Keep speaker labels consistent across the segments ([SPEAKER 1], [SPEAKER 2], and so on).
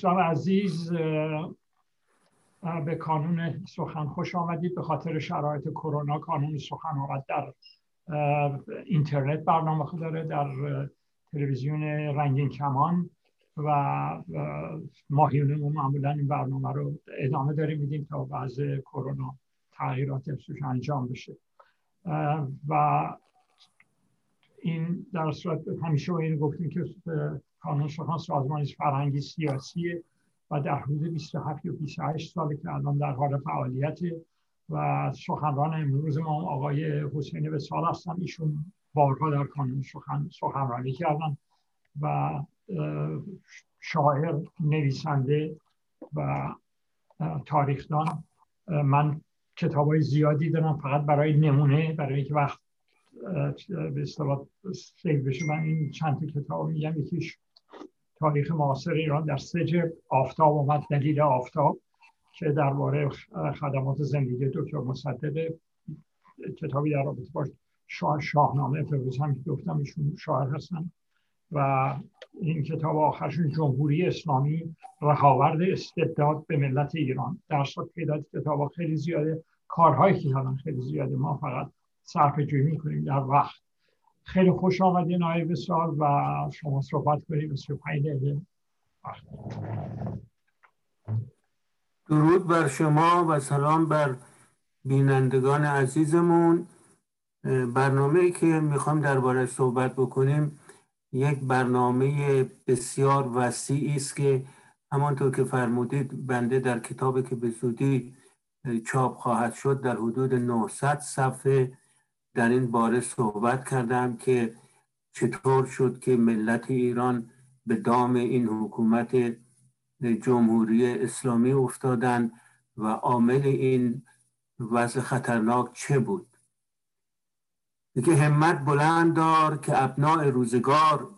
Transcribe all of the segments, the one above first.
[SPEAKER 1] دوستان عزیز به کانون سخن خوش آمدید. به خاطر شرایط کرونا کانون سخن آمد در اینترنت برنامه داره در تلویزیون رنگین کمان و ماهیونه ما معمولا این برنامه رو ادامه داریم میدیم تا بعض کرونا تغییرات افسوش انجام بشه. و این در صورت همیشه این گفتیم که کانون سازمان فرهنگی سیاسی و در حدود 27 یا 28 ساله که الان در حال فعالیت و سخنران امروز ما آقای حسین وسال هستن. ایشون بارها در کانون سخن سخنرانی کردن و شاعر نویسنده و تاریخدان. من کتاب های زیادی دارم فقط برای نمونه برای اینکه وقت به اصطلاح سیو بشه. من این چند کتاب میگم یکیش تاریخ معاصر ایران در سجه آفتاب اومد دلیل آفتاب که درباره خدمات زندگی دکتر مصدق کتابی در رابطه با شاه شاهنامه فروز هم گفتم ایشون شاعر هستن و این کتاب آخرشون جمهوری اسلامی رهاورد استبداد به ملت ایران. در صورت تعداد کتاب خیلی زیاده کارهایی که کردن خیلی زیاده. ما فقط صرف جویی می‌کنیم در وقت. خیلی خوش آمدین آقای بسال و شما صحبت کنید 35 دقیقه.
[SPEAKER 2] درود بر شما و سلام بر بینندگان عزیزمون. برنامه که می‌خوام درباره صحبت بکنیم یک برنامه بسیار وسیعی است که همانطور که فرمودید بنده در کتابی که به زودی چاپ خواهد شد در حدود 900 صفحه در این باره صحبت کردم که چطور شد که ملت ایران به دام این حکومت جمهوری اسلامی افتادن و عامل این وضع خطرناک چه بود؟ که همت بلند دار که ابناع روزگار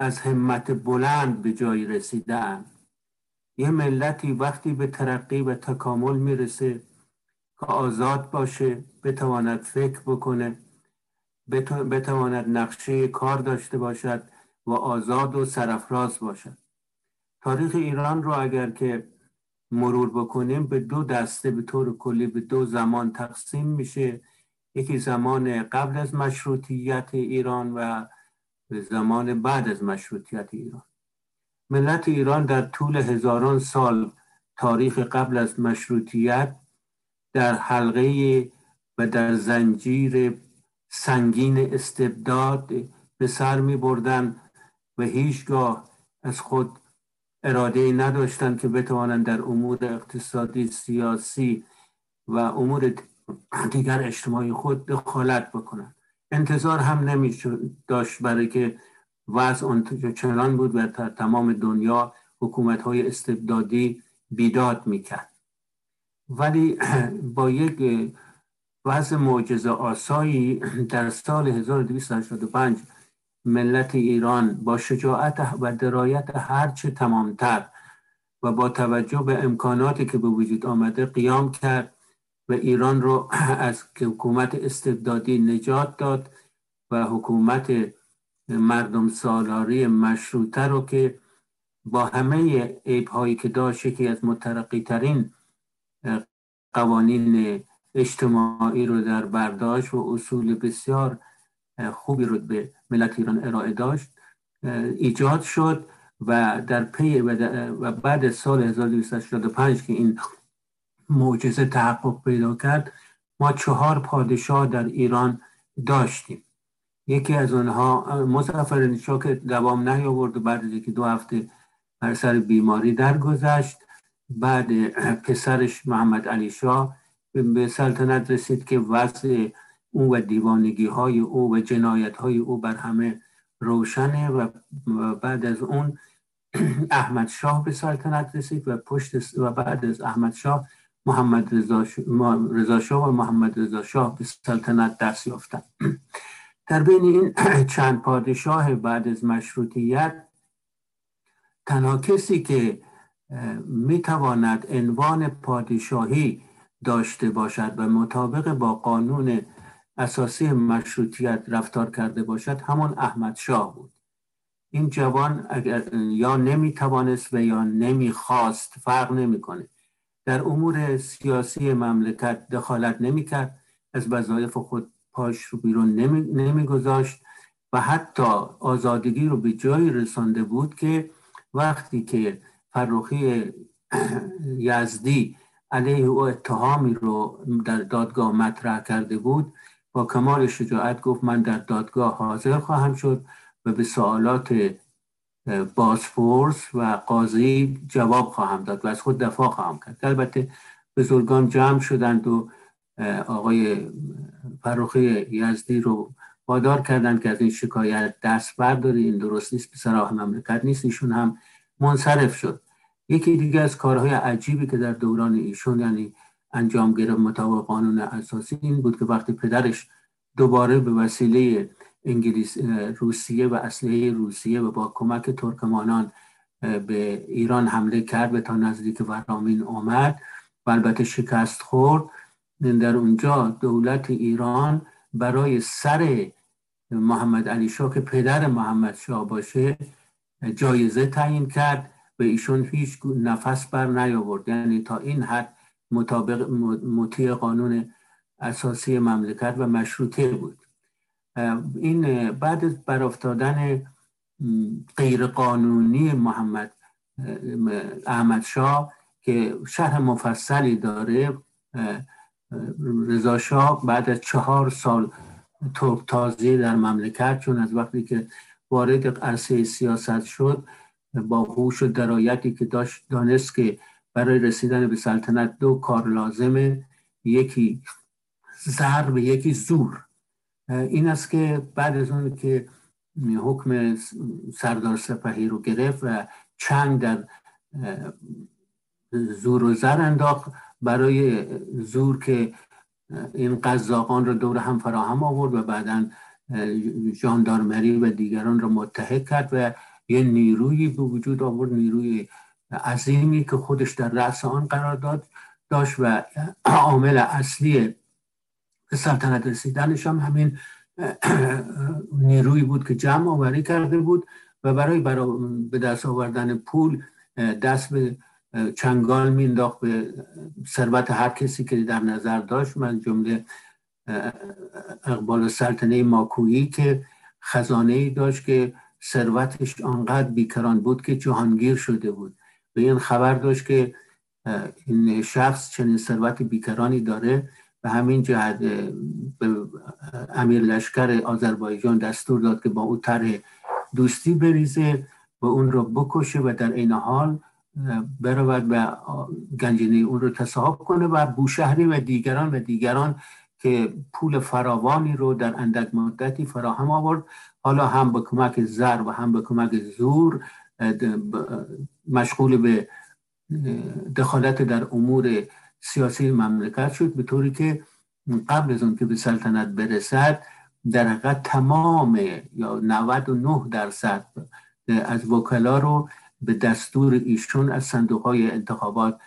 [SPEAKER 2] از همت بلند به جایی رسیدن. یه ملتی وقتی به ترقی و تکامل می‌رسه آزاد باشه بتواند فکر بکنه بتواند نقشه کار داشته باشد و آزاد و سرفراز باشد. تاریخ ایران رو اگر که مرور بکنیم به دو دسته به طور کلی به دو زمان تقسیم میشه. یکی زمان قبل از مشروطیت ایران و زمان بعد از مشروطیت ایران. ملت ایران در طول هزاران سال تاریخ قبل از مشروطیت در حلقه و در زنجیر سنگین استبداد به سر می بردن و هیچگاه از خود اراده نداشتند که بتوانند در امور اقتصادی سیاسی و امور دیگر اجتماعی خود دخالت بکنند. انتظار هم نمی داشت برای که وضع چنان بود و تمام دنیا حکومت های استبدادی بیداد می‌کرد. ولی با یک وضع معجزه آسایی در سال 1285 ملت ایران با شجاعت و درایت هرچه تمامتر و با توجه به امکاناتی که به وجود آمده قیام کرد و ایران رو از حکومت استبدادی نجات داد و حکومت مردم سالاری مشروطه رو که با همه عیب هایی که داشت یکی از مترقی ترین قوانین اجتماعی رو در برداشت و اصول بسیار خوبی رو به ملت ایران ارائه داشت ایجاد شد و در پی و بعد سال 1285 که این معجزه تحقق پیدا کرد ما چهار پادشاه در ایران داشتیم. یکی از اونها مظفر که دوام نیاورد بعد از دو هفته بر سر بیماری درگذشت بعد پسرش محمد علی شاه به سلطنت رسید که وضع او و دیوانگی های او و جنایت های او بر همه روشنه و بعد از اون احمد شاه به سلطنت رسید و پشت و بعد از احمد شاه محمد رضا شاه و محمد رضا شاه به سلطنت دست یافتند. در بین این چند پادشاه بعد از مشروطیت تنها کسی که می‌تواند عنوان پادشاهی داشته باشد و مطابق با قانون اساسی مشروطیت رفتار کرده باشد همان احمد شاه بود. این جوان اگر یا نمی‌توانست و یا نمی‌خواست فرق نمی‌کنه. در امور سیاسی مملکت دخالت نمی‌کرد از وظایف خود پاش رو بیرون نمیگذاشت و حتی آزادگی رو به جایی رسانده بود که وقتی که فرخی یزدی علیه او اتهامی رو در دادگاه مطرح کرده بود. با کمال شجاعت گفت من در دادگاه حاضر خواهم شد و به سوالات بازفورس و قاضی جواب خواهم داد و از خود دفاع خواهم کرد. البته بزرگان جمع شدند و آقای فروخی یزدی رو وادار کردند که از این شکایت دست برداری این درست نیست به سراح مملکت نیست. ایشون هم منصرف شد. یکی دیگه از کارهای عجیبی که در دوران ایشون یعنی انجام گرفت مطابق قانون اساسی این بود که وقتی پدرش دوباره به وسیله انگلیس روسیه و اسلحه روسیه و با کمک ترکمانان به ایران حمله کرد به تا نزدیک ورامین آمد و البته شکست خورد. در اونجا دولت ایران برای سر محمد علی شاه که پدر محمد شاه باشه جایزه تعیین کرد. و ایشون هیچ نفس بر نیاورد. یعنی تا این حد مطابق مطیع قانون اساسی مملکت و مشروطه بود. این بعد از برافتادن غیر قانونی محمد احمد شاه که شهر مفصلی داره رضا شاه بعد از چهار سال ترک تازی در مملکت چون از وقتی که وارد عرصه سیاست شد با هوش و درایتی که داشت دانست که برای رسیدن به سلطنت دو کار لازمه. یکی ضرب یکی زور. این است که بعد از اون که حکم سردار سپهی رو گرفت و چند در زور و زر انداخت. برای زور که این قزاقان رو دور هم فراهم آورد و بعدا جاندارمری و دیگران رو متحد کرد و یه نیروی به وجود آورد نیروی عظیمی که خودش در رأس آن قرار داد داشت و عامل اصلی به سلطنت رسیدنش هم همین نیروی بود که جمع آوری کرده بود و برای, به دست آوردن پول دست به چنگال مینداخت به ثروت هر کسی که در نظر داشت. من جمله اقبال سلطنه ماکویی که خزانه ای داشت که ثروتش آنقدر بیکران بود که جهانگیر شده بود. و این خبر داشت که این شخص چنین ثروت بیکرانی داره. به همین جهت به امیر لشکر آذربایجان دستور داد که با او طرح دوستی بریزه و اون رو بکشه و در این حال برود و گنجینه اون رو تصاحب کنه و بوشهری و دیگران و دیگران که پول فراوانی رو در اندک مدتی فراهم آورد. حالا هم به کمک زر و هم به کمک زور مشغول به دخالت در امور سیاسی مملکت شد به طوری که قبل از اون که به سلطنت برسد در حقیقت تمام یا 99 درصد از وکلا رو به دستور ایشون از صندوق های انتخابات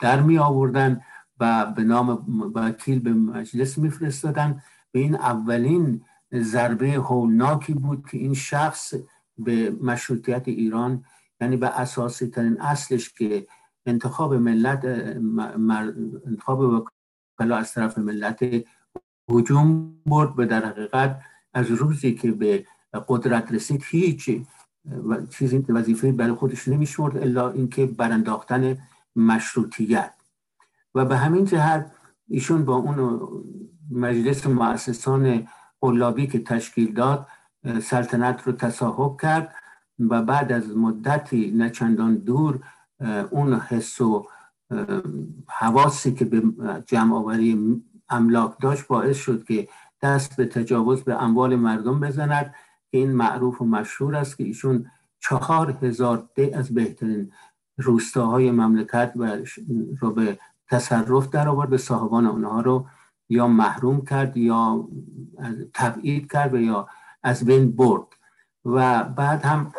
[SPEAKER 2] در می آوردن و به نام وکیل به مجلس میفرستادن. به این اولین ضربه هولناکی بود که این شخص به مشروطیت ایران یعنی به اساسی ترین اصلش که انتخاب ملت انتخاب وکلا از طرف ملت هجوم برد. به در حقیقت از روزی که به قدرت رسید هیچ چیزی وظیفه برای خودش نمیشورد الا اینکه برانداختن مشروطیت. و به همین جهت ایشون با اون مجلس مؤسسان قلابی که تشکیل داد سلطنت رو تصاحب کرد و بعد از مدتی نچندان دور اون حس و حواسی که به جمع آوری املاک داشت باعث شد که دست به تجاوز به اموال مردم بزند که این معروف و مشهور است که ایشون چهار هزار ده از بهترین روستاهای مملکت رو به تصرف در آورد به صاحبان اونها رو یا محروم کرد یا تبعید کرد یا از بین برد. و بعد هم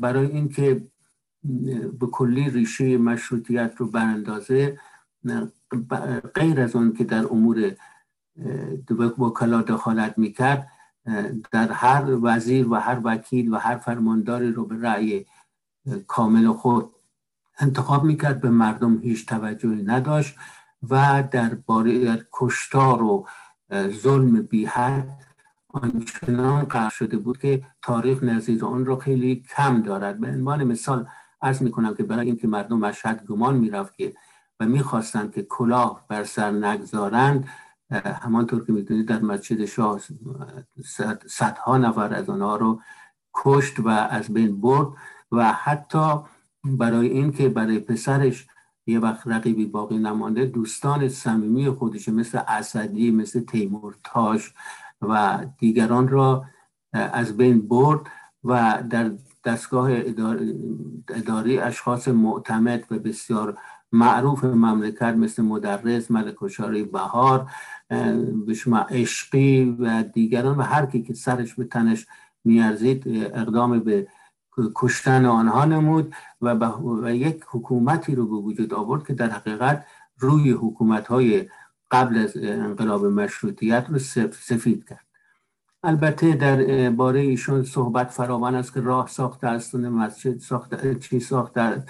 [SPEAKER 2] برای اینکه به کلی ریشه مشروطیت رو براندازه غیر از اون که در امور وکلا دخالت می‌کرد در هر وزیر و هر وکیل و هر فرمانداری رو به رأی کامل خود انتخاب می‌کرد. به مردم هیچ توجهی نداشت. و در کشتار و ظلم بی حد آنچنان قرار شده بود که تاریخ نظیر آن را خیلی کم دارد. به عنوان مثال عرض می‌کنم که برای اینکه مردم مشهد گمان می‌رفت که و می‌خواستند که کلاه بر سر نگذارند همانطور که می‌دونید در مسجد شاه صدها نفر از آنها رو کشت و از بین برد و حتی برای اینکه برای پسرش یه وقت رقیبی باقی نمانده دوستان صمیمی خودش مثل اسدی مثل تیمور تاش و دیگران را از بین برد و در دستگاه اداری اشخاص معتمد و بسیار معروف مملکت مثل مدرس ملک بهار به عشقی و دیگران و هر کی که سرش به تنش میارزید اقدام به کشتن آنها نمود و, و یک حکومتی رو به وجود آورد که در حقیقت روی حکومت های قبل از انقلاب مشروطیت رو سفید کرد. البته در باره ایشون صحبت فراوان است که راه ساخته است و مسجد ساخته چی ساخته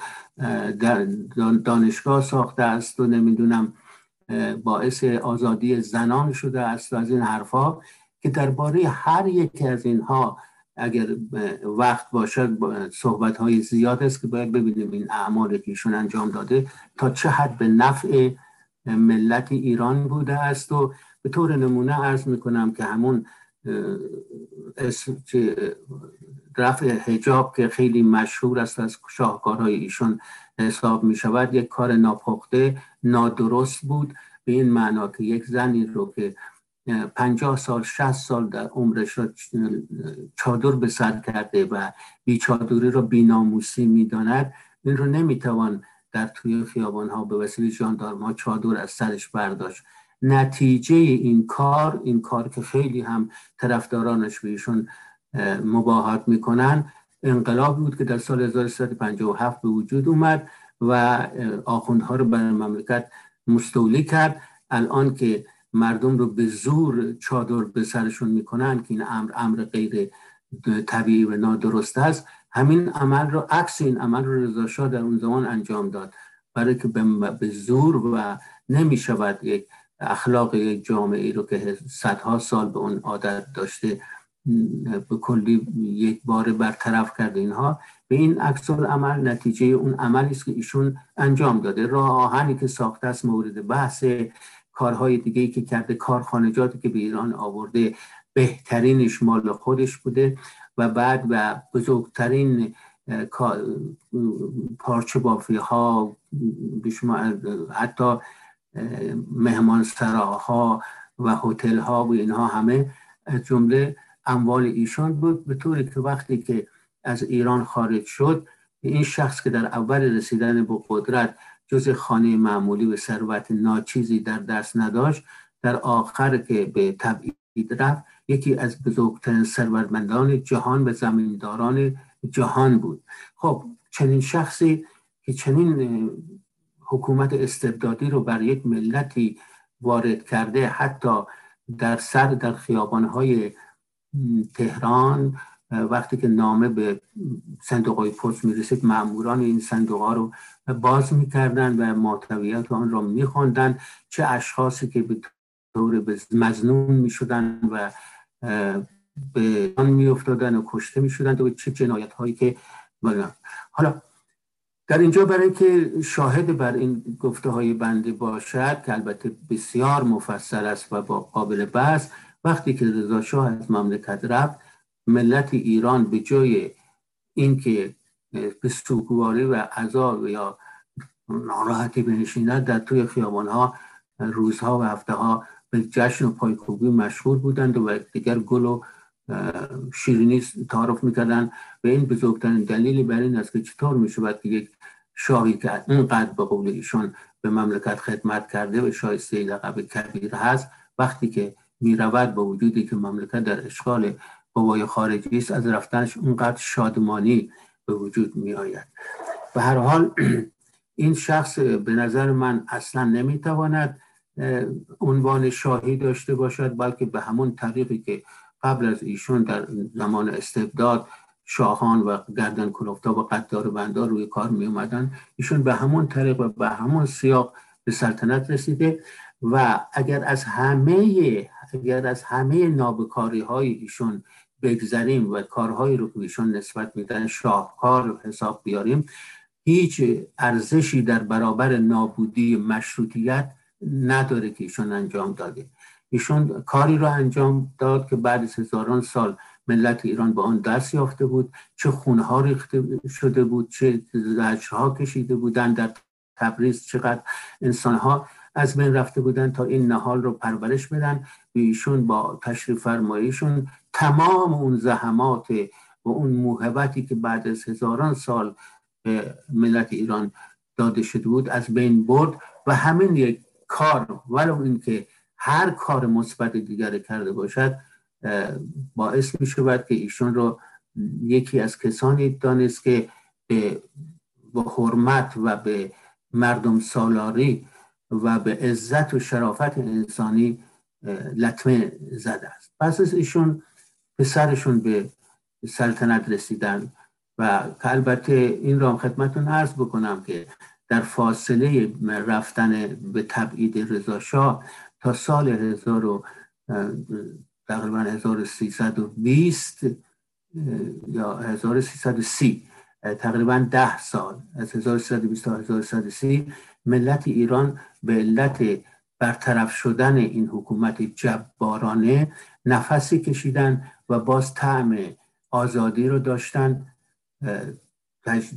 [SPEAKER 2] در دانشگاه ساخته است و نمی‌دونم باعث آزادی زنان شده است و از این حرفها که درباره هر یکی از اینها اگر وقت باشد صحبت های زیاد است که باید ببینیم این اعمال که ایشون انجام داده تا چه حد به نفع ملت ایران بوده است و به طور نمونه عرض می‌کنم که همون رفع حجاب که خیلی مشهور است از شاهکارهای ایشون حساب می شود یک کار ناپخته نادرست بود. به این معنا که یک زنی رو که پنجاه سال شست سال در عمرش را چادر به سر کرده و بی چادری را بیناموسی می‌داند. این رو نمی‌توان در توی خیابان ها به وسیله جاندارم ها چادر از سرش برداشت. نتیجه این کار این کار که خیلی هم طرفدارانش به ایشون مباهات می‌کنن انقلاب بود که در سال 1357 به وجود اومد و آخوندها رو بر مملکت مستولی کرد. الان که مردم رو به زور چادر به سرشون می‌کنن که این امر امر غیر طبیعی و نادرست است. همین عمل رو عکس این عمل رو رضا در اون زمان انجام داد. برای که به زور و نمی شود یک اخلاق یک جامعه رو که صدها سال به اون عادت داشته به کلی یک بار برطرف کرده اینها. به این عکس عمل نتیجه اون عملی است که ایشون انجام داده. راه آهنی که ساخته است مورد بحث کارهای دیگه ای که کرده کارخانجاتی که به ایران آورده بهترینش مال خودش بوده و بعد و بزرگترین پارچه بافی ها حتی مهمان سراها و هتل ها و اینها همه از جمله اموال ایشان بود. به طوری که وقتی که از ایران خارج شد این شخص که در اول رسیدن به قدرت جز خانه معمولی و ثروت ناچیزی در دست نداشت در آخر که به تبعید رفت یکی از بزرگترین ثروتمندان جهان و زمینداران جهان بود. خب چنین شخصی که چنین حکومت استبدادی رو بر یک ملتی وارد کرده حتی در سر در خیابانهای تهران وقتی که نامه به صندوق های پست می‌رسید معموران این صندوق ها رو باز می‌کردن و محتویات آن را میخواندن. چه اشخاصی که به طور مزنون می‌شدن و به آن میافتادن و کشته می‌شدن و چه جنایت هایی که حالا در اینجا برای که شاهد بر این گفته های بنده باشد که البته بسیار مفصل است و با قابل بحث وقتی که رضا شاه از مملکت رفت ملت ایران به جای اینکه به سوگواری و عذاب یا ناراحتی بنشیند در توی خیابان ها روزها و هفته ها به جشن و پایکوبی مشهور بودند و دیگر گل و شیرینی تعارف می‌کردن و این بزرگترین دلیلی بر این است که چطور می‌شود که یک شاهی که اینقدر به قول ایشون به مملکت خدمت کرده و شایسته لقب کبیر هست وقتی که می‌رود با وجودی که مملکت در اشغال قوای خارجی است از رفتنش اونقدر شادمانی به وجود می آید به هر حال این شخص به نظر من اصلا نمی‌تواند عنوان شاهی داشته باشد بلکه به همون طریقی که قبل از ایشون در زمان استبداد شاهان و گردن کلوفتا و قدار بندار روی کار می اومدن ایشون به همون طریق و به همون سیاق به سلطنت رسیده و اگر از همه اگر از همه نابکاری های ایشون بگذریم و کارهایی رو که ایشون نسبت میدن شاهکار حساب بیاریم هیچ ارزشی در برابر نابودی مشروطیت نداره که ایشون انجام داده. ایشون کاری رو انجام داد که بعد از هزاران سال ملت ایران با آن دست یافته بود چه خونها ریخته شده بود چه زجرها کشیده بودن در تبریز چقدر انسانها از بین رفته بودن تا این نهال رو پرورش بدن ایشون با تشریف فرماییشون تمام اون زحمات و اون موهبتی که بعد از هزاران سال به ملت ایران داده شده بود از بین برد و همین یک کار ولو اینکه هر کار مثبت دیگر کرده باشد باعث می شود که ایشون رو یکی از کسانی دانست که به حرمت و به مردم سالاری و به عزت و شرافت انسانی لطمه زده است. پس از ایشون پسرشون به سلطنت رسیدن و البته این را خدمتون عرض بکنم که در فاصله رفتن به تبعید رضا تا سال 1000 تقریبا 1320 یا 1330 تقریبا ده سال از 1320 تا 1330 ملت ایران به علت برطرف شدن این حکومت جبارانه نفسی کشیدن و باز طعم آزادی رو داشتن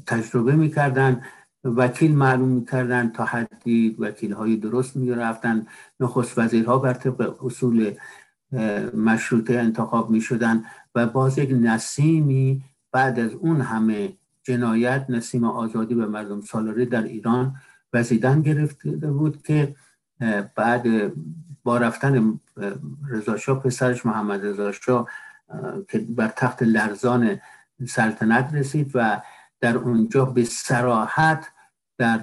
[SPEAKER 2] تجربه می‌کردن وکیل معلوم می‌کردن تا حدی وکیل های درست می‌رفتن. نخست وزیرها بر طبق اصول مشروطه انتخاب می‌شدن و باز یک نسیمی بعد از اون همه جنایت نسیم آزادی به مردم سالاری در ایران وزیدن گرفته بود که بعد با رفتن رضاشاه پسرش محمد رضاشاه که بر تخت لرزان سلطنت رسید و در اونجا به سراحت در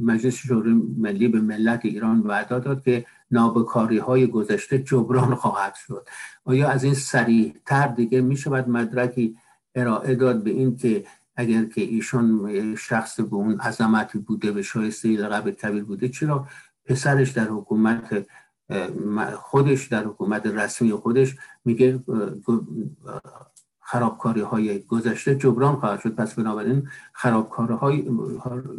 [SPEAKER 2] مجلس شورای ملی به ملت ایران وعده داد که نابکاری های گذشته جبران خواهد شد. آیا از این سریع تر دیگه می شود مدرکی ارائه داد به این که اگر که ایشون شخص به اون عظمتی بوده به شایسته لقب کبیر بوده چرا پسرش در حکومت خودش در حکومت رسمی خودش میگه خرابکاری های گذشته جبران خواهد شد. پس بنابراین خرابکاری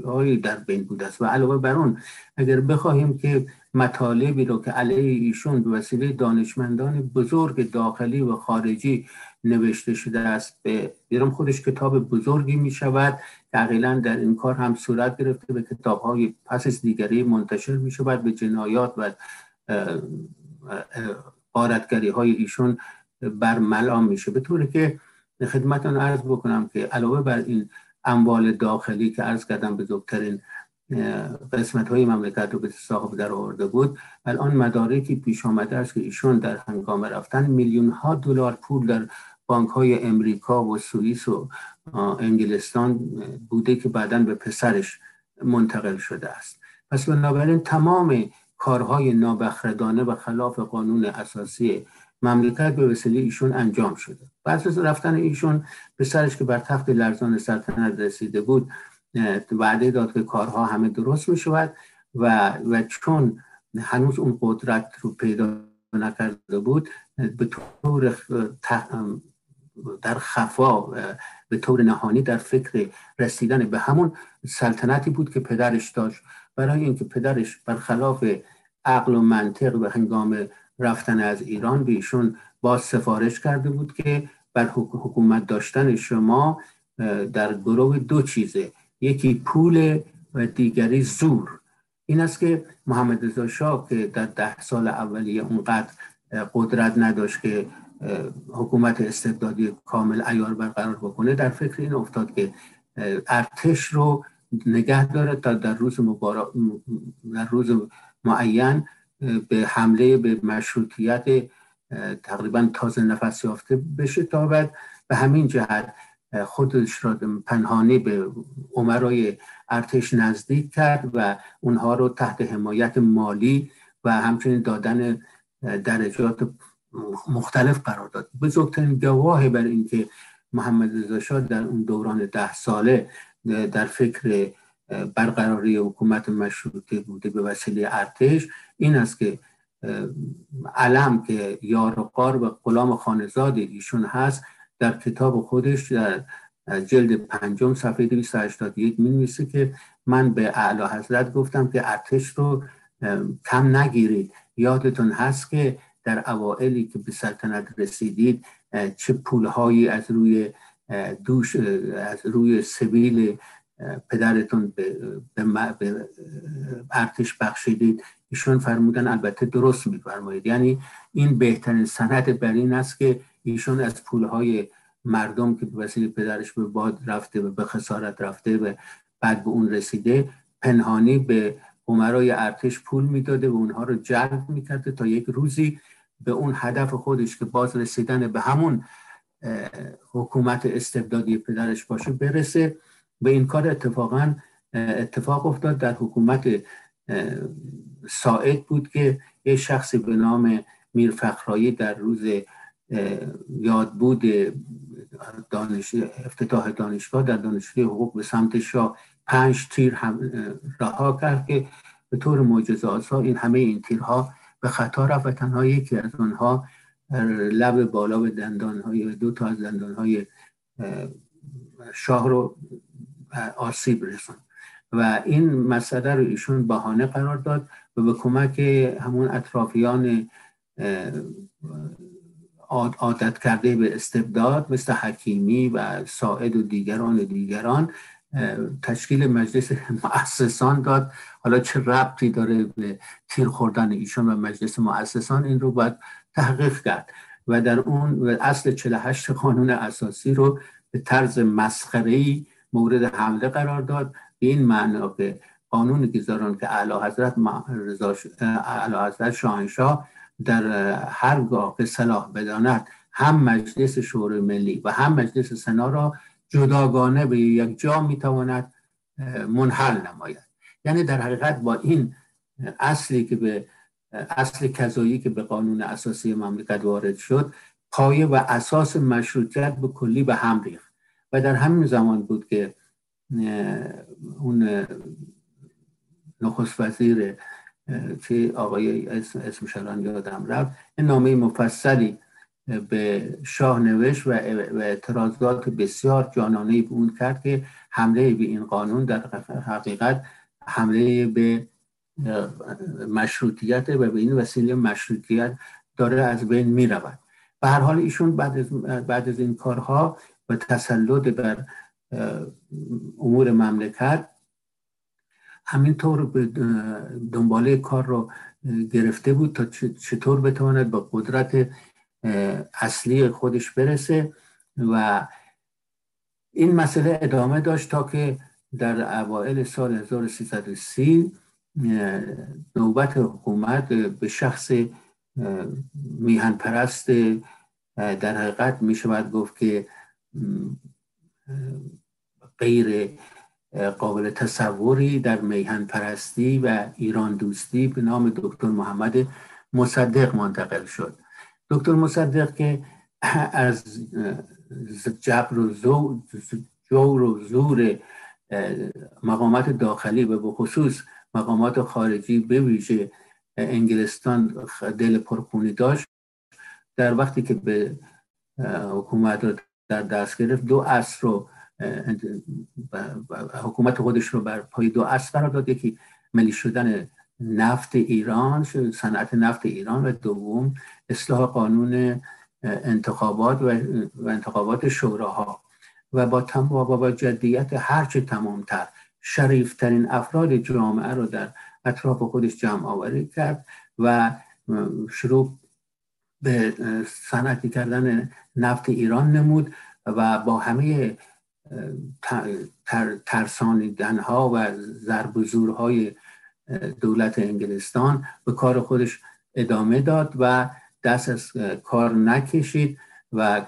[SPEAKER 2] های در بین بوده است. و علاوه بر اون اگر بخواهیم که مطالبی رو که علیه ایشون به وسیله دانشمندان بزرگ داخلی و خارجی نوشته شده است به بیرم خودش کتاب بزرگی می شود دقیقا در این کار هم صورت گرفته به کتاب های پس از دیگری منتشر می شود به جنایات و قارتگری های ایشون برملا میشه. به طوری که خدمتان عرض بکنم که علاوه بر این اموال داخلی که عرض کردم بزرگترین قسمت های مملکت رو به صاحب در آورده بود الان مدارکی پیش آمده است که ایشون در هنگام رفتن میلیون ها دلار پول در بانک های امریکا و سوئیس و انگلستان بوده که بعدا به پسرش منتقل شده است. پس بنابراین تمام کارهای نابخردانه و خلاف قانون اساسی مملکت به وسیله ایشون انجام شده. پس از رفتن ایشون پسرش که بر تخت لرزان سلطنت رسیده بود وعده داد که کارها همه درست می شود و, و چون هنوز اون قدرت رو پیدا نکرده بود به طور در خفا به طور نهانی در فکر رسیدن به همون سلطنتی بود که پدرش داشت. برای اینکه پدرش برخلاف عقل و منطق و هنگام رفتن از ایران به ایشون باز سفارش کرده بود که بر حکومت داشتن شما در گروه دو چیزه. یکی پول و دیگری زور. این است که محمد رضا شاه که در ده سال اولیه اونقدر قدرت نداشت که حکومت استبدادی کامل ایار برقرار بکنه در فکر این افتاد که ارتش رو نگه داره تا در روز مبارا... در روز معین به حمله به مشروطیت تقریبا تازه نفس یافته بشه تا بعد به همین جهت خودش را پنهانی به عمرای ارتش نزدیک کرد و اونها رو تحت حمایت مالی و همچنین دادن درجات مختلف قرار داد. بزرگترین گواه بر اینکه محمد رضا شاه در اون دوران ده ساله در فکر برقراری حکومت مشروطه بوده به وسیله ارتش این است که علم که یار و قار و غلام خانزاد ایشون هست در کتاب خودش در جلد پنجم صفحه 281 می نویسه که من به اعلی حضرت گفتم که ارتش رو کم نگیرید. یادتون هست که در اوائلی که به سلطنت رسیدید چه پولهایی از روی دوش از روی سبیل پدرتون به, ارتش بخشیدید؟ ایشون فرمودن البته درست میفرمایید. یعنی این بهترین سند بر این است که ایشون از پولهای مردم که به وسیله پدرش به باد رفته و به خسارت رفته و بعد به اون رسیده پنهانی به عمرای ارتش پول می‌داده و اونها رو جلب می‌کرده تا یک روزی به اون هدف خودش که باز رسیدن به همون حکومت استبدادی پدرش باشه برسه. و این کار اتفاقا اتفاق افتاد. در حکومت ساعد بود که یه شخصی به نام میر فخرایی در روز یادبود دانش افتتاح دانشگاه در دانشگاه حقوق به سمت شاه پنج تیر هم رها کرد که به طور معجزه این همه این تیرها به خطا رفت و تنها یکی از آنها لب بالا به دندان های دو تا از دندان های شاه رو آسیب رسون و این مسئله رو ایشون بهانه قرار داد و به کمک همون اطرافیان عادت کرده به استبداد مثل حکیمی و ساعد و دیگران و دیگران تشکیل مجلس مؤسسان داد. حالا چه ربطی داره به تیر خوردن ایشون و مجلس مؤسسان؟ این رو باید تحقیق کرد. و در اون اصل 48 قانون اساسی رو به طرز مسخره مورد حمله قرار داد. به این معنا که قانون گذاران که اعلی حضرت حضرت شاهنشاه در هرگاه که صلاح بداند هم مجلس شورای ملی و هم مجلس سنا را جداگانه به یک جا می‌تواند منحل نماید. یعنی در حقیقت با این اصلی که به اصل کذایی که به قانون اساسی مملکت وارد شد پایه و اساس مشروطیت به کلی به هم ریخت. و در همین زمان بود که اون نخست وزیر که آقای اسمش الان یادم رفت این نامه مفصلی به شاه نوشت و اعتراضات بسیار جانانه به اون کرد که حمله به این قانون در حقیقت حمله به مشروطیت و به این وسیله مشروطیت داره از بین می رود به هر حال ایشون بعد از, بعد از این کارها و تسلط بر امور مملکت همینطور دنباله کار رو گرفته بود تا چطور بتواند با قدرت اصلی خودش برسه و این مسئله ادامه داشت تا که در اوائل سال 1330 نوبت حکومت به شخص میهن پرست در حقیقت می شود گفت که غیر قابل تصوری در میهن پرستی و ایران دوستی به نام دکتر محمد مصدق منتقل شد. دکتر مصدق که از جبر و جور و زور مقامات داخلی و به خصوص مقامات خارجی به ویژه انگلستان دل پرخونی داشت. در وقتی که به حکومت رو در دست گرفت دو اصر رو حکومت خودش رو بر پای دو اصل قرار داد. یکی ملی شدن نفت ایران صنعت نفت ایران و دوم اصلاح قانون انتخابات و انتخابات شوراها. و با با جدیت هرچه تمامتر شریفترین افراد جامعه رو در اطراف خودش جمع آوری کرد و شروع به صنعتی کردن نفت ایران نمود و با همه ترسانیدن ها و ضرب زورهای دولت انگلستان به کار خودش ادامه داد و دست از کار نکشید و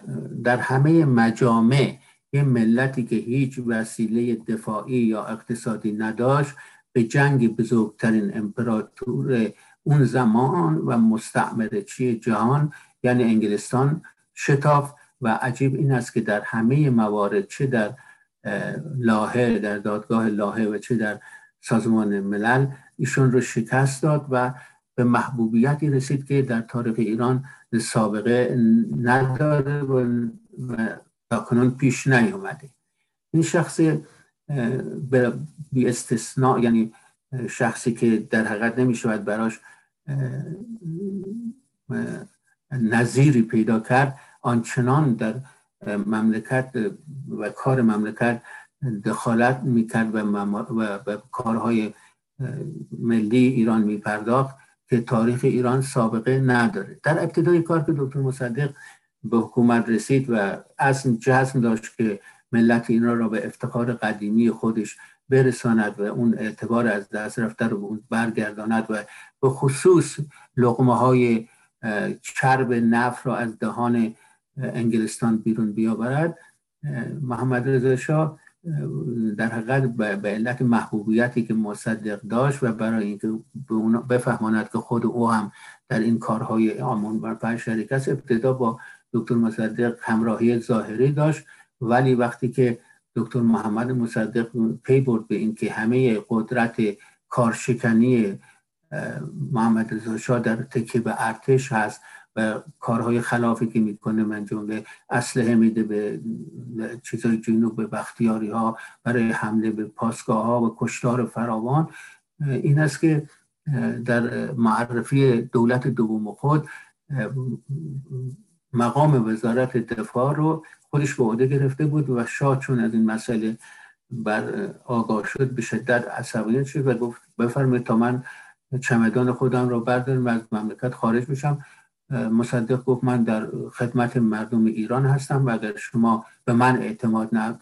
[SPEAKER 2] در همه مجامع یه ملتی که هیچ وسیله دفاعی یا اقتصادی نداشت به جنگ بزرگترین امپراتور اون زمان و مستعمرچی جهان یعنی انگلستان شتاف و عجیب این است که در همه موارد چه در لاهه در دادگاه لاهه و چه در سازمان ملل ایشون رو شکست داد و به محبوبیتی رسید که در تاریخ ایران سابقه نداره و کنون پیش نیومده این شخص بی استثناء یعنی شخصی که در حقیقت نمی شود براش نظیری پیدا کرد آنچنان در مملکت و کار مملکت دخالت می‌کرد و, و به کارهای ملی ایران میپرداخت که تاریخ ایران سابقه نداره. در ابتدای کار که دکتر مصدق به حکومت رسید و اصل جزم داشت که ملت ایران را به افتخار قدیمی خودش برساند و اون اعتبار از دست رفته رو برگرداند و به خصوص لغمه های چرب نف را از دهان انگلستان بیرون بیاورد محمد رضا شاه در حقیقت به علت محبوبیتی که مصدق داشت و برای اینکه بفهماند که خود او هم در این کارهای آمون بر شریک است ابتدا با دکتر مصدق همراهی ظاهری داشت. ولی وقتی که دکتر محمد مصدق پی برد به اینکه همه قدرت کارشکنی محمد رضا در تکیه به ارتش هست و کارهای خلافی که می‌کنه من جمله اسلحه میده به چیزای جنوب به بختیاری ها برای حمله به پاسگاه ها و کشتار فراوان. این است که در معرفی دولت دوم خود مقام وزارت دفاع رو خودش به عهده گرفته بود و شاه چون از این مسئله بر آگاه شد به شدت عصبانیت شد و گفت بفرمایید تا من چمدان خودم رو بردارم از مملکت خارج بشم. مصدق گفت من در خدمت مردم ایران هستم و اگر شما به من اعتماد نه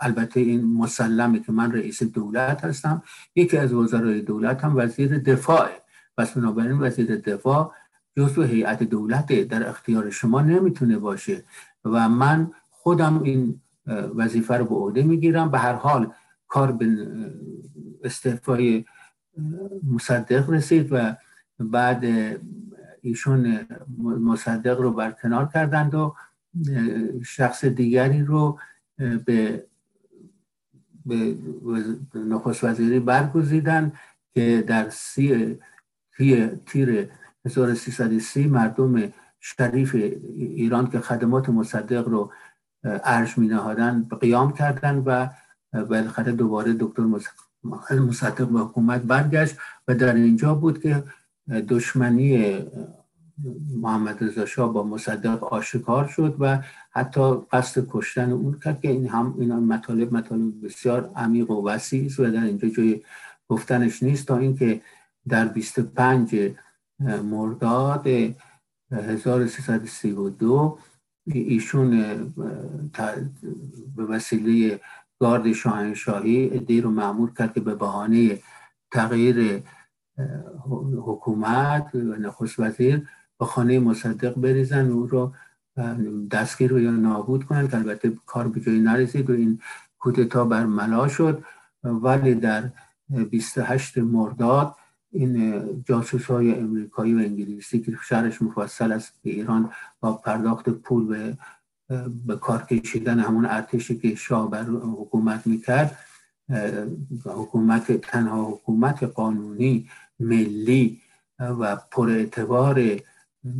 [SPEAKER 2] البته این مسلمه که من رئیس دولت هستم. یکی از وزرای دولت هم وزیر دفاع. پس بنابراین وزیر دفاع جزو هیئت دولت در اختیار شما نمی‌تونه باشه و من خودم این وظیفه رو به عهده می‌گیرم. به هر حال کار به استعفای مصدق رسید و بعد ایشون مصدق رو برکنار کردند و شخص دیگری رو به به نخست وزیری برگزیدن که در سی تیر 1330 مردم شریف ایران که خدمات مصدق رو ارج می نهادن قیام کردن و بالاخره دوباره دکتر مصدق به حکومت برگشت و در اینجا بود که دشمنی محمد رضا شاه با مصدق آشکار شد و حتی قصد کشتن اون کرد که این هم این مطالب مطالب بسیار عمیق و وسیع است و در اینجا جای گفتنش نیست. تا اینکه در 25 مرداد 1332 ایشون به وسیله گارد شاهنشاهی ادهی رو معمول کرد که به بهانه تغییر حکومت و نخست وزیر به خانه مصدق بریزن او رو دستگیر یا نابود کنن که البته کار به جایی نرسید و این کودتا بر ملا شد. ولی در 28 مرداد این جاسوس های امریکایی و انگلیسی که شهرش مفصل است به ایران با پرداخت پول به به کار کشیدن همون ارتشی که شاه بر حکومت می‌کرد حکومت تنها حکومت قانونی ملی و پر اعتبار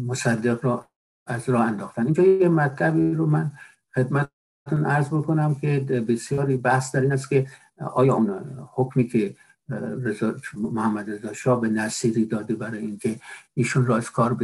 [SPEAKER 2] مصدق را از راه انداختن. اینجا یه مطلبی رو من خدمتتون عرض بکنم که بسیاری بحث در این است که آیا اون حکمی که محمد رضا شاه به نصیری داده برای اینکه ایشون را از کار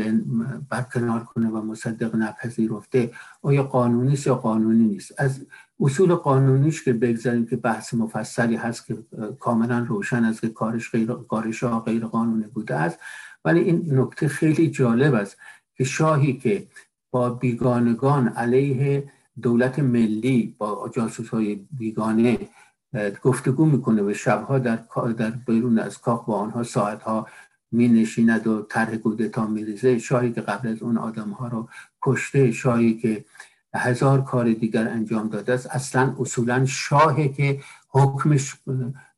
[SPEAKER 2] برکنار کنه و مصدق نپذیرفته آیا قانونی یا قانونی نیست؟ از اصول قانونیش که بگذاریم که بحث مفصلی هست که کاملا روشن است که کارش غیر کارش غیر قانونی بوده است. ولی این نکته خیلی جالب است که شاهی که با بیگانگان علیه دولت ملی با جاسوس های بیگانه گفتگو می‌کنه و شبها در در بیرون از کاخ با آنها ساعتها می نشیند و طرح کودتا میریزه. شاهی که قبل از اون آدم ها رو کشته شاهی که هزار کار دیگر انجام داده است. اصلا اصولا شاهی که حکمش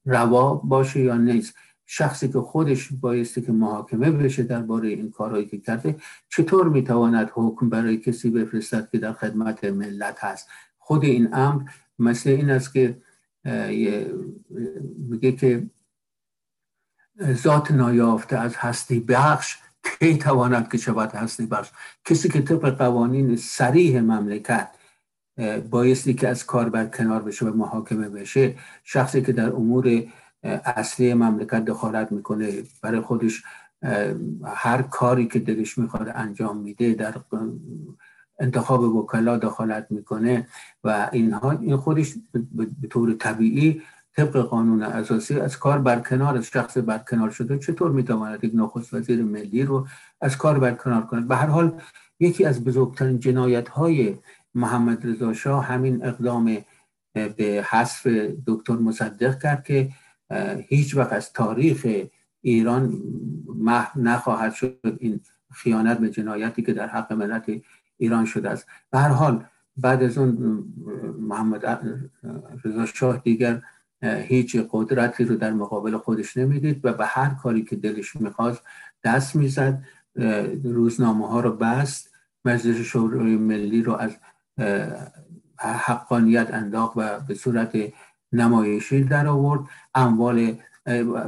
[SPEAKER 2] روا باشه یا نیست. شخصی که خودش بایستی که محاکمه بشه درباره این کارهایی که کرده چطور می‌تواند حکم برای کسی بفرستد که در خدمت ملت هست؟ خود این امر مثل این است که میگه که ذات نایافته از هستی بخش کی تواند که شود هستی بخش؟ کسی که طبق قوانین سریح مملکت بایستی که از کار بر کنار بشه و محاکمه بشه شخصی که در امور اصلی مملکت دخالت می‌کنه برای خودش هر کاری که دلش می‌خواد انجام میده در انتخاب وکلا دخالت می‌کنه و اینها این خودش به طور طبیعی طبق قانون اساسی از کار برکنار از شخص برکنار شده چطور می‌تواند یک نخست وزیر ملی رو از کار برکنار کند؟ به هر حال یکی از بزرگترین جنایت های محمد رضا شاه همین اقدام به حذف دکتر مصدق کرد که هیچ وقت از تاریخ ایران محو نخواهد شد این خیانت به جنایتی که در حق ملت ایران شده است. به هر حال بعد از اون محمد رضا شاه دیگر هیچ قدرتی رو در مقابل خودش نمی‌دید و به هر کاری که دلش می‌خواست دست می‌زد روزنامه ها رو بست مجلس شورای ملی رو از حقانیت انداخت و به صورت نمایشی در آورد. اموال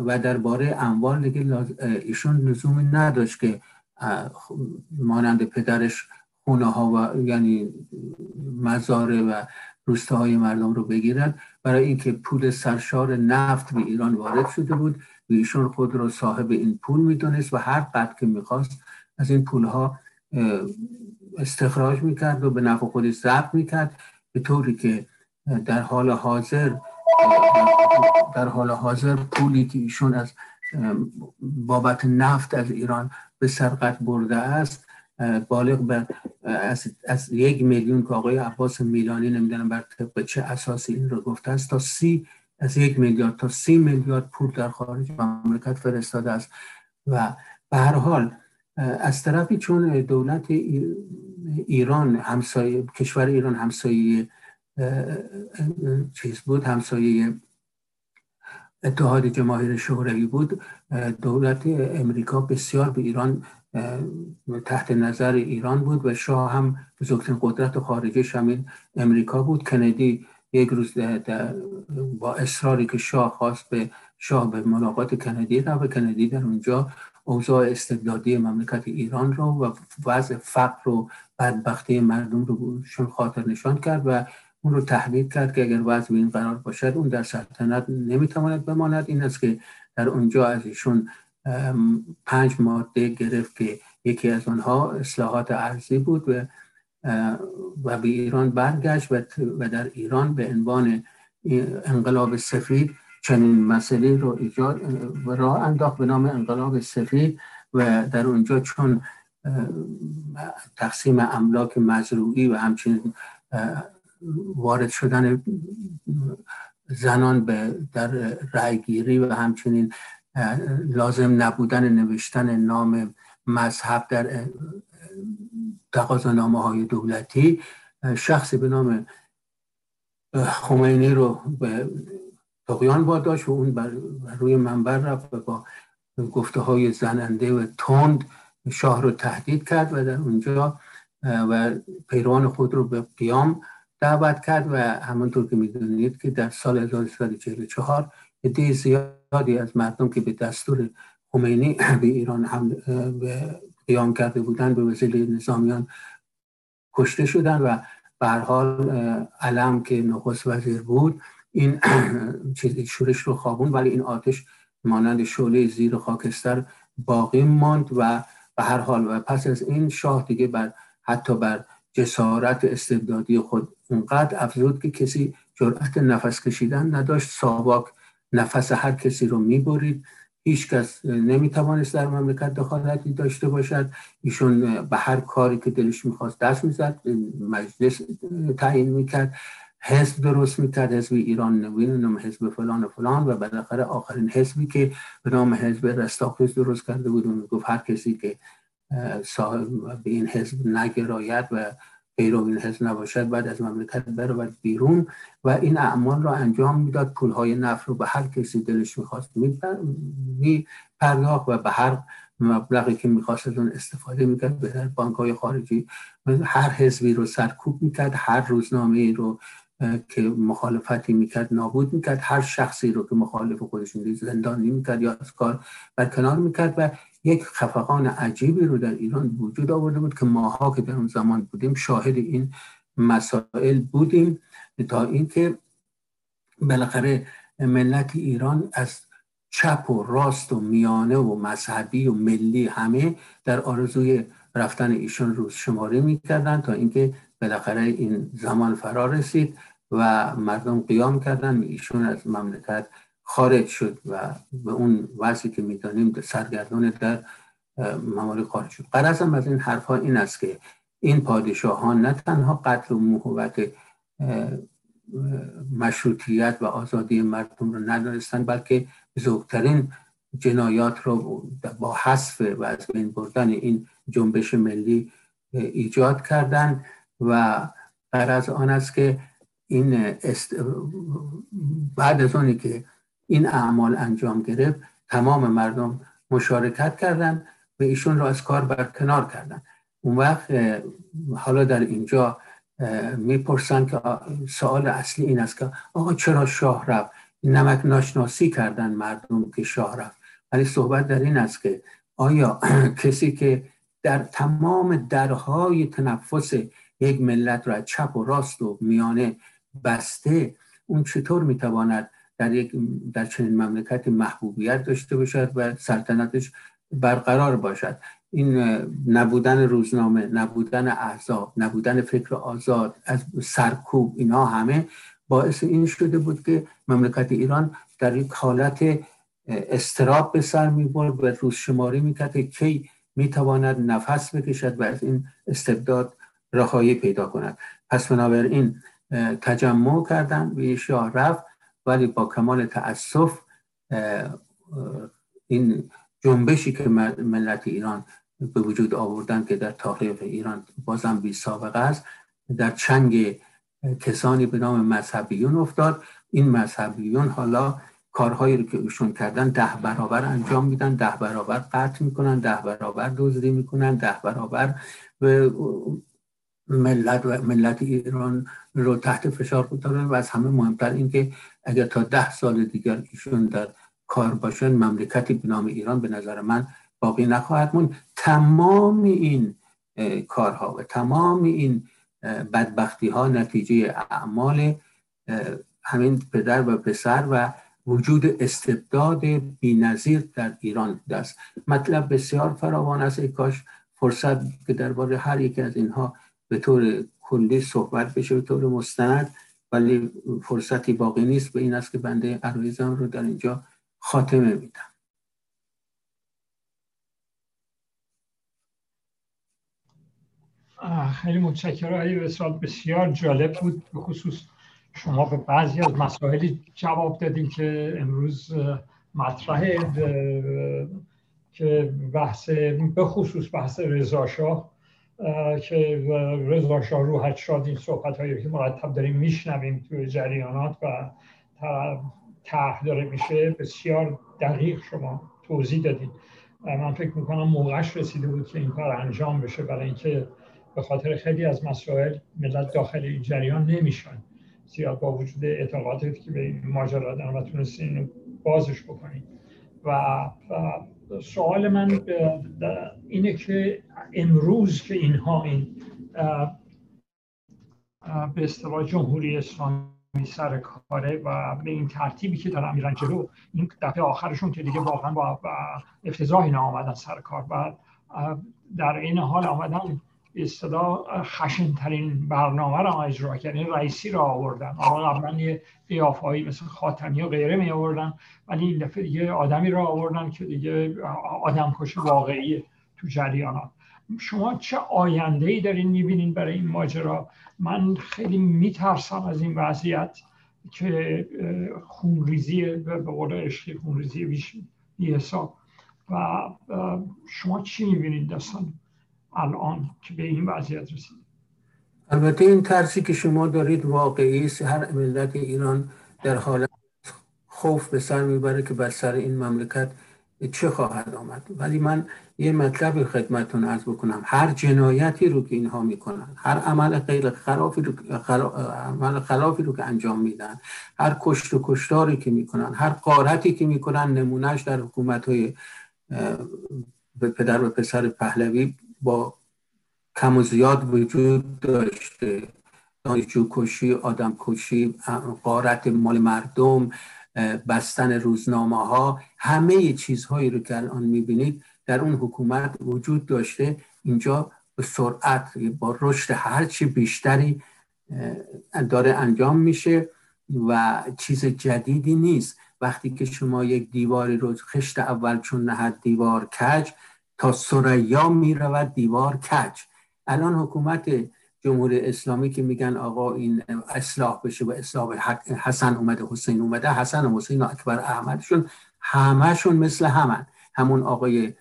[SPEAKER 2] و درباره اموال دیگه ایشون لزومی نداشت که مانند پدرش خونه ها و یعنی مزاره و روستاهای مردم رو بگیرد برای اینکه پول سرشار نفت به ایران وارد شده بود و ایشون خود را صاحب این پول می‌دونست و هر قدر که می‌خواست از این پول ها استخراج می‌کرد و به نفع خودش ضبط می‌کرد. به طوری که در حال حاضر در حال حاضر پولی که ایشون از بابت نفت از ایران به سرقت برده است بالغ بر از, از یک میلیون که آقای عباس میلانی نمی‌دونم بر طبق چه اساسی این رو گفته است تا سی از یک میلیارد تا سی میلیارد پول در خارج مملکت فرستاده است. و به هر حال از طرفی چون دولت ایران همسایه کشور ایران همسایه چیز بود همسایه اتحاد جماهیر شوروی بود دولت امریکا بسیار به ایران تحت نظر ایران بود و شاه هم بزرگترین قدرت خارجش همین امریکا بود. کندی یک روز با اصراری که شاه خواست به شاه به ملاقات کندی و کندی در اونجا اوضاع استبدادی مملکت ایران رو و وضع فقر و بدبختی مردم رو شون خاطر نشان کرد و اون رو تحلیل کرد که اگر وضع این قرار باشد اون در سلطنت نمی‌تواند بماند. این است که در اونجا از ایشون پنج ماده گرفت که یکی از آنها اصلاحات ارزی بود و و به ایران برگشت و در ایران به عنوان انقلاب سفید چنین مسئله رو ایجاد و راه انداخت به نام انقلاب سفید و در اونجا چون تقسیم املاک مزروعی و همچنین وارد شدن زنان به در رأیگیری و همچنین لازم نبودن نوشتن نام مذهب در تقاضانامه های دولتی. شخصی به نام خمینی رو به تقیان داشت و اون بر روی منبر رفت و با گفته های زننده و تند شاه رو تهدید کرد و در اونجا و پیروان خود رو به قیام دعوت کرد و همونطور که می‌دونید که در سال 1344 عده زیادی از مردم که به دستور خمینی به ایران هم قیام کرده بودند به وسیله نظامیان کشته شدن و به هر حال علم که نخست وزیر بود این چیز شورش رو خوابون ولی این آتش مانند شعله زیر خاکستر باقی ماند و به هر حال و پس از این شاه دیگه بر حتی بر جسارت استبدادی خود اونقدر افزود که کسی جرأت نفس کشیدن نداشت. ساواک نفس هر کسی رو می‌برید. هیچ کس نمی‌توانست در مملکت دخالتی داشته باشد. ایشون به هر کاری که دلش می‌خواست دست می‌زد مجلس تعیین می‌کرد. حزب درست می‌کرد. حزب ایران نوین نام حزب فلان و فلان و بالاخره آخرین حزبی که به نام حزب رستاخیز درست کرده بود. و گفت هر کسی که صاحب به این حزب نگراید و پیرو حزب نباشد بعد از مملکت برود بیرون و این اعمال را انجام می‌داد. پولهای نفت رو به هر کسی دلش می‌خواست می پرداخت و به هر مبلغی که می‌خواست از اون استفاده می‌کرد به بانک های خارجی هر حزبی رو سرکوب می‌کرد هر روزنامه رو که مخالفتی می‌کرد نابود می‌کرد هر شخصی رو که مخالف خودش زندانی می‌کرد یا از کار برکنار می‌کرد و یک خفقان عجیبی رو در ایران وجود آورده بود که ماها که در اون زمان بودیم شاهد این مسائل بودیم تا اینکه بالاخره ملت ایران از چپ و راست و میانه و مذهبی و ملی همه در آرزوی رفتن ایشون روز شماره می‌کردن تا اینکه بالاخره این زمان فرا رسید و مردم قیام کردن. ایشون از مملکت خارج شد و به اون وضعی که می‌دانیم سرگردان در ممالک خارج شد. قرصم از این حرفها این است که این پادشاهان نه تنها قتل و موهوت مشروطیت و آزادی مردم رو ندانستند بلکه بزرگترین جنایات رو با حذف و از بین بردن این جنبش ملی ایجاد کردند و از آن است که این است... بعد از اونی که این اعمال انجام گرفت. تمام مردم مشارکت کردند و ایشون رو از کار برکنار کردن. اون وقت حالا در اینجا می‌پرسن که سوال اصلی این است که آقا چرا شاه رفت؟ نمک ناشناسی کردن مردم که شاه رفت. ولی صحبت در این است که آیا کسی که در تمام درهای تنفس یک ملت را چپ و راست و میانه بسته اون چطور می‌تواند در یک در چنین مملکت محبوبیت داشته باشد و سلطنتش برقرار باشد. این نبودن روزنامه نبودن احزاب نبودن فکر آزاد از سرکوب اینا همه باعث این شده بود که مملکت ایران در یک حالت استراب به سر می برد و روز شماری می که کی می تواند نفس بکشد و از این استبداد رهایی پیدا کند. پس بنابراین تجمع کردن و شاه رفت ولی با کمال تأسف این جنبشی که ملت ایران به وجود آوردن که در تاریخ ایران بازم بی سابقه است در چنگ کسانی به نام مذهبیون افتاد. این مذهبیون حالا کارهایی رو که ایشون کردن ده برابر انجام میدن ده برابر قطع می‌کنن ده برابر دزدی می‌کنن ده برابر ملت و ملت ایران رو تحت فشار گذارن و از همه مهمتر اینکه اگر تا ده سال دیگر ایشون در کار باشن مملکتی به نام ایران به نظر من باقی نخواهد مون تمام این کارها و تمام این بدبختی ها نتیجه اعمال همین پدر و پسر و وجود استبداد بینظیر در ایران است. مطلب بسیار فراوان است. ای کاش فرصت که درباره هر یکی از اینها به طور کلی صحبت بشه به طور مستند ولی فرصتی باقی نیست. به این است که بنده عرایزم رو در اینجا خاتمه میدم.
[SPEAKER 1] خیلی متشکرم. سوال بسیار جالب بود. به خصوص شما به بعضی از مسائلی جواب دادین که امروز مطرحه که بحث به خصوص بحث رضا شاه. که رضا شاه روحت شاد این صحبت هایی که مرتب داریم میشنویم توی جریانات و طرح داره میشه. بسیار دقیق شما توضیح دادید. من فکر می‌کنم موقعش رسیده بود که این کار انجام بشه برای اینکه به خاطر خیلی از مسائل ملت داخل این جریان نمیشن. زیاد با وجود اعتقاداتی که به این ماجرا دارن و تونستین بازش بکنید و سوال من اینه که امروز که اینها این به اصطلاح جمهوری اسلامی سر کاره و به این ترتیبی که دارن میرن جلو این دفعه آخرشون که دیگه واقعا با افتضاح اینا آمدن سر کار. و در این حال آمدن اصطلاح خشن ترین برنامه را اجرا یعنی رئیسی را آوردن. آقا قبلا یه قیافهایی مثل خاتمی و غیره می آوردن ولی این دفعه دیگه آدمی را آوردن که دیگه آدم کش واقعی تو جریانات شما چه آینده ای دارین می‌بینین برای این ماجرا؟ من خیلی میترسم از این وضعیت که خونریزی به قول عشقی خونریزی بی حساب و شما چی می‌بینید دستان الان که به این وضعیت رسید
[SPEAKER 2] البته این ترسی که شما دارید واقعی است. هر ملت ایران در حالت خوف به سر می‌بره که بر سر این مملکت چه خواهد آمد. ولی من یه مطلب خدمتون عرض بکنم. هر جنایتی رو که اینها می‌کنن هر عمل غیر خلافی رو, عمل خلافی رو که انجام میدن هر کشت و کشتاری که می‌کنن هر قارتی که می‌کنن نمونهش در حکومت های به پدر و پسر پهلوی با کم و زیاد وجود داشته. دانشجو کشی آدم کشی قارت مال مردم بستن روزنامه ها همه چیزهایی رو که الان می‌بینید در اون حکومت وجود داشته. اینجا به سرعت با رشد هرچی بیشتری داره انجام میشه و چیز جدیدی نیست. وقتی که شما یک دیواری رو خشت اول چون نهد دیوار کج تا سریا می‌رود دیوار کج. الان حکومت جمهوری اسلامی که میگن آقا این اصلاح بشه و اصلاح حسن اومده حسین اومده حسن و حسین و اکبر احمدشون همهشون مثل همن. همون آقای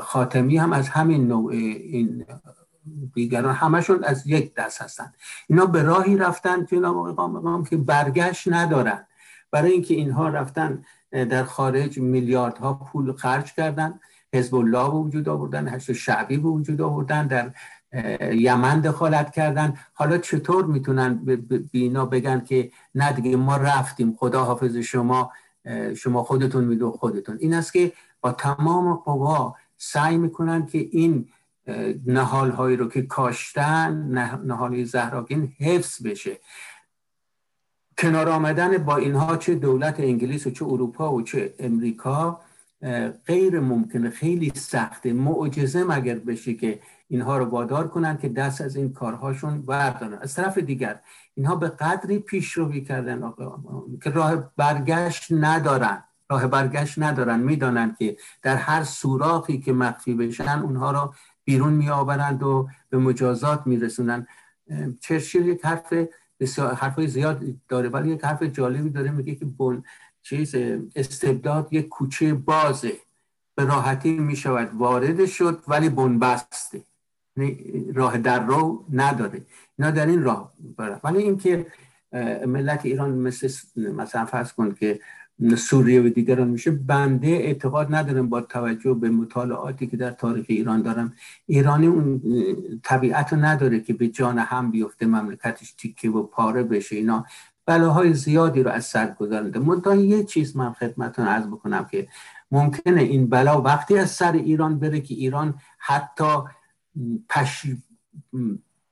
[SPEAKER 2] خاتمی هم از همین نوع این دیگران همشون از یک دست هستن. اینا به راهی رفتن جناب آقای که برگشت ندارن. برای اینکه اینها رفتن در خارج میلیاردها پول خرج کردن. حزب الله به وجود آوردن هشت شعبی به وجود آوردن در یمن دخالت کردن. حالا چطور می‌تونن بینا بگن که نه دیگه ما رفتیم خدا حافظ شما شما خودتون میدو خودتون. این است که با تمام قوا سعی می‌کنن که این نهال هایی رو که کاشتن نهال زهراگین حفظ بشه. کنار آمدن با اینها چه دولت انگلیس و چه اروپا و چه امریکا غیر ممکنه خیلی سخته. معجزه مگر بشه که اینها رو وادار کنن که دست از این کارهاشون بردارن. از طرف دیگر اینها به قدری پیش رو کردن که راه برگشت ندارن. راه برگشت ندارن. می‌دانند که در هر سوراخی که مخفی بشن اونها رو بیرون میآورند و به مجازات میرسونن. چرچیل یک حرف حرفای زیاد داره ولی یک حرف جالبی داره. میگه که بن چیز استبداد یک کوچه بازه به راحتی می‌شود. وارد شد ولی بنبسته یعنی راه در رو نداره. اینا در این راه بره ولی اینکه ملت ایران مثل مثلا فرض کن که سوریه و دیگران میشه بنده اعتقاد ندارم با توجه به مطالعاتی که در تاریخ ایران دارم. ایرانی اون طبیعت رو نداره که به جان هم بیفته مملکتش تیکه و پاره بشه. اینا بلاهای زیادی رو از سر گذارنده منتها یه چیز من خدمتون عرض بکنم که ممکنه این بلا وقتی از سر ایران بره که ایران حتی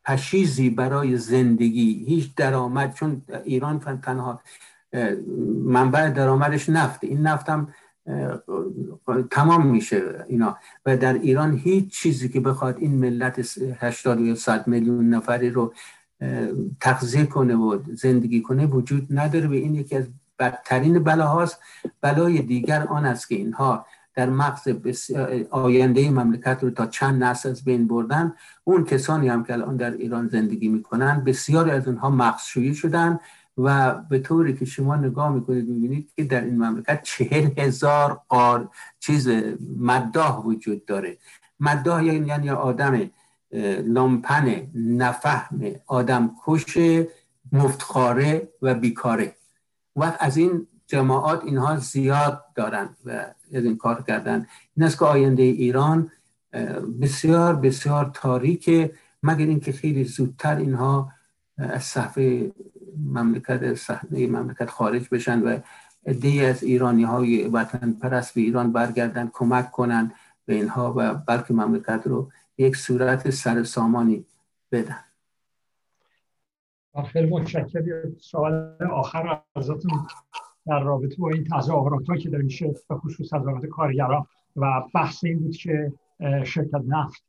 [SPEAKER 2] پشیزی برای زندگی هیچ درآمد چون ایران تنها منبع درآمدش نفت. این نفت هم تمام میشه اینا. و در ایران هیچ چیزی که بخواد این ملت 80 یا 100 میلیون نفری رو تغذیه کنه و زندگی کنه وجود نداره و این یکی از بدترین بلاهاست. بلای دیگر آن است که اینها در مغز آینده مملکت رو تا چند نسل از بین بردن. اون کسانی هم که الان در ایران زندگی می‌کنن بسیاری از اونها مغزشویی شدن و به طوری که شما نگاه می‌کنید می‌بینید که در این مملکت چهل هزار قار چیز مداح وجود داره. مداح یعنی, یعنی آدم لامپن نفهم آدم کش مفتخاره و بیکاره. و از این جماعات اینها زیاد دارن و از این کار کردن. این است که آینده ایران بسیار بسیار تاریکه مگر اینکه خیلی زودتر اینها از صفحه مملکت صحنه مملکت خارج بشن و عده از ایرانی های وطن پرست به ایران برگردن کمک کنن به اینها و بلکه مملکت رو یک صورت سر سامانی بدن.
[SPEAKER 1] خیلی متشکرم. سوال آخر ازتون در رابطه با این تظاهرات که در میشه به خصوص تظاهرات کارگران و بحث این بود که شرکت نفت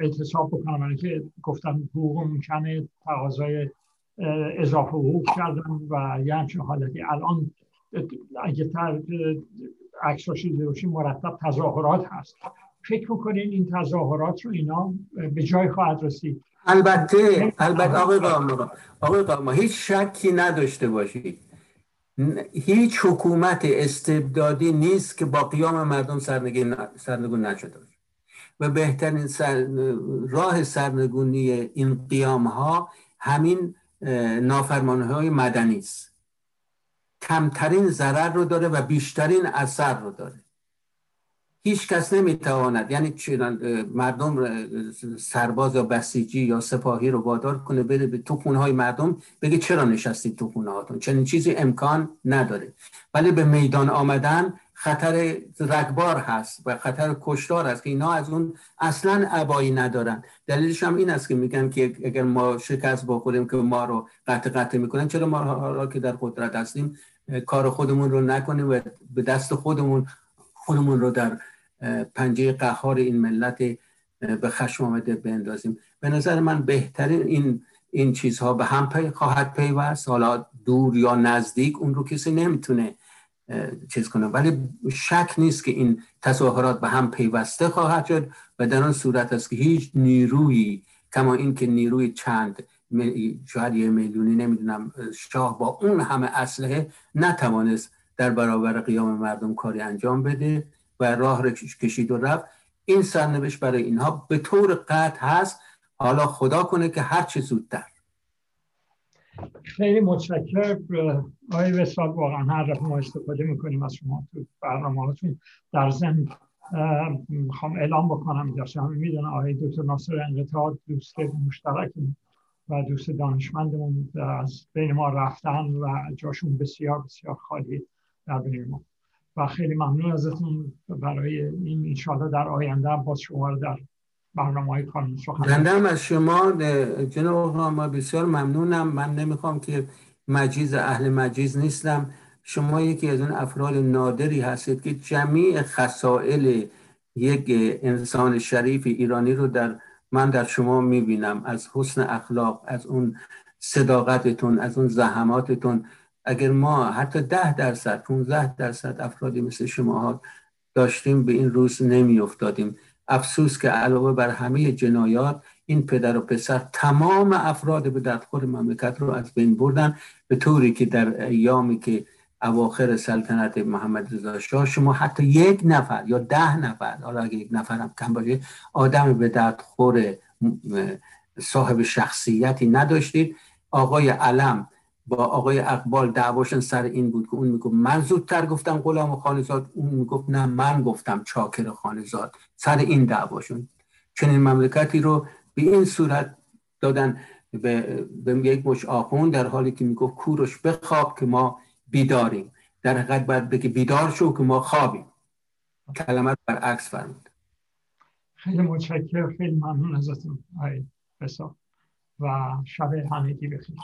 [SPEAKER 1] اعتصاب بکنم. من که گفتن حقوق ممکنه تقاضای اضافه حقوق کردن و یه همچین حالتی. الان اگه تر عکساش مرتب تظاهرات هست. فکر می‌کنین این تظاهرات رو اینا به جای خواهد رسید.
[SPEAKER 2] البته البته آقای قاما آقای قاما هیچ شکی نداشته باشید. هیچ حکومت استبدادی نیست که با قیام مردم سرنگون نشده باشه. و بهترین راه سرنگونی این قیام ها همین نافرمانی های مدنی است. کمترین ضرر رو داره و بیشترین اثر رو داره. هیچ کس نمی‌تواند یعنی مردم سرباز یا بسیجی یا سپاهی رو وادار کنه بره به تو خونه های مردم بگه چرا نشستید تو خونه هاتون چنین چیزی امکان نداره. ولی به میدان آمدن خطر رگبار هست و خطر کشتار هست که اینا از اون اصلا عبایی ندارن. دلیلش هم این است که میگن که اگر ما شکست بخوریم که ما رو قطع قطع می‌کنن چرا ما حالا که در قدرت هستیم کار خودمون رو نکنیم و به دست خودمون خودمون رو در پنجه قهار این ملت به خشم آمده بندازیم. به نظر من بهترین این این چیزها به هم پی خواهد پیوست. حالا دور یا نزدیک اون رو کسی نمی‌تونه چیز کنه. ولی شک نیست که این تظاهرات به هم پیوسته خواهد شد و در آن صورت است که هیچ نیرویی کما اینکه نیروی چند شاید یه میلیونی نمی‌دونم شاه با اون همه اسلحه نتوانست در برابر قیام مردم کاری انجام بده و راه را کشید و رفت. این سرنوشت برای اینها به طور قطع هست. حالا خدا کنه که هر چه زودتر.
[SPEAKER 1] خیلی متشکر آقای وسال واقعا هر دفعه ما استفاده می‌کنیم از شما تو برنامه در زن می‌خوام اعلام بکنم داشته همه می‌دونن آقای دکتر ناصر انقطاع دوست مشترک و دوست دانشمندمون از بین ما رفتن و جاشون بسیار بسیار خالی. در بین ما. و خیلی ممنون ازتون برای این انشاءالله در آینده باز شما رو در برنامه های کانون
[SPEAKER 2] سخن از شما جناب ما بسیار ممنونم. من نمی‌خوام که مجیز اهل مجیز نیستم. شما یکی از اون افراد نادری هستید که جمیع خصائل یک انسان شریف ایرانی رو در من در شما می‌بینم. از حسن اخلاق از اون صداقتتون از اون زحماتتون. اگر ما حتی ده درصد 15 درصد افرادی مثل شما داشتیم به این روز نمی افتادیم افسوس که علاوه بر همه جنایات این پدر و پسر تمام افراد به دردخور مملکت رو از بین بردن به طوری که در ایامی که اواخر سلطنت محمد رضا شاه شما حتی یک نفر یا ده نفر حالا اگه یک نفر هم کم باشه آدم به دردخور صاحب شخصیتی نداشتید. آقای علم با آقای اقبال دعواشن سر این بود که اون می‌گفت من زودتر گفتم غلام خانزاد. اون می‌گفت نه من گفتم چاکر خانزاد. سر این دعواشون. چنین مملکتی رو به این صورت دادن به, به یک مش آخون در حالی که می‌گفت کوروش بخواب که ما بیداریم. در حقیقت باید بگه بیدار شو که ما خوابیم. کلمت برعکس فرمود.
[SPEAKER 1] خیلی متشکر خیلی ممنون ازتون. آی و شب همگی بخیر.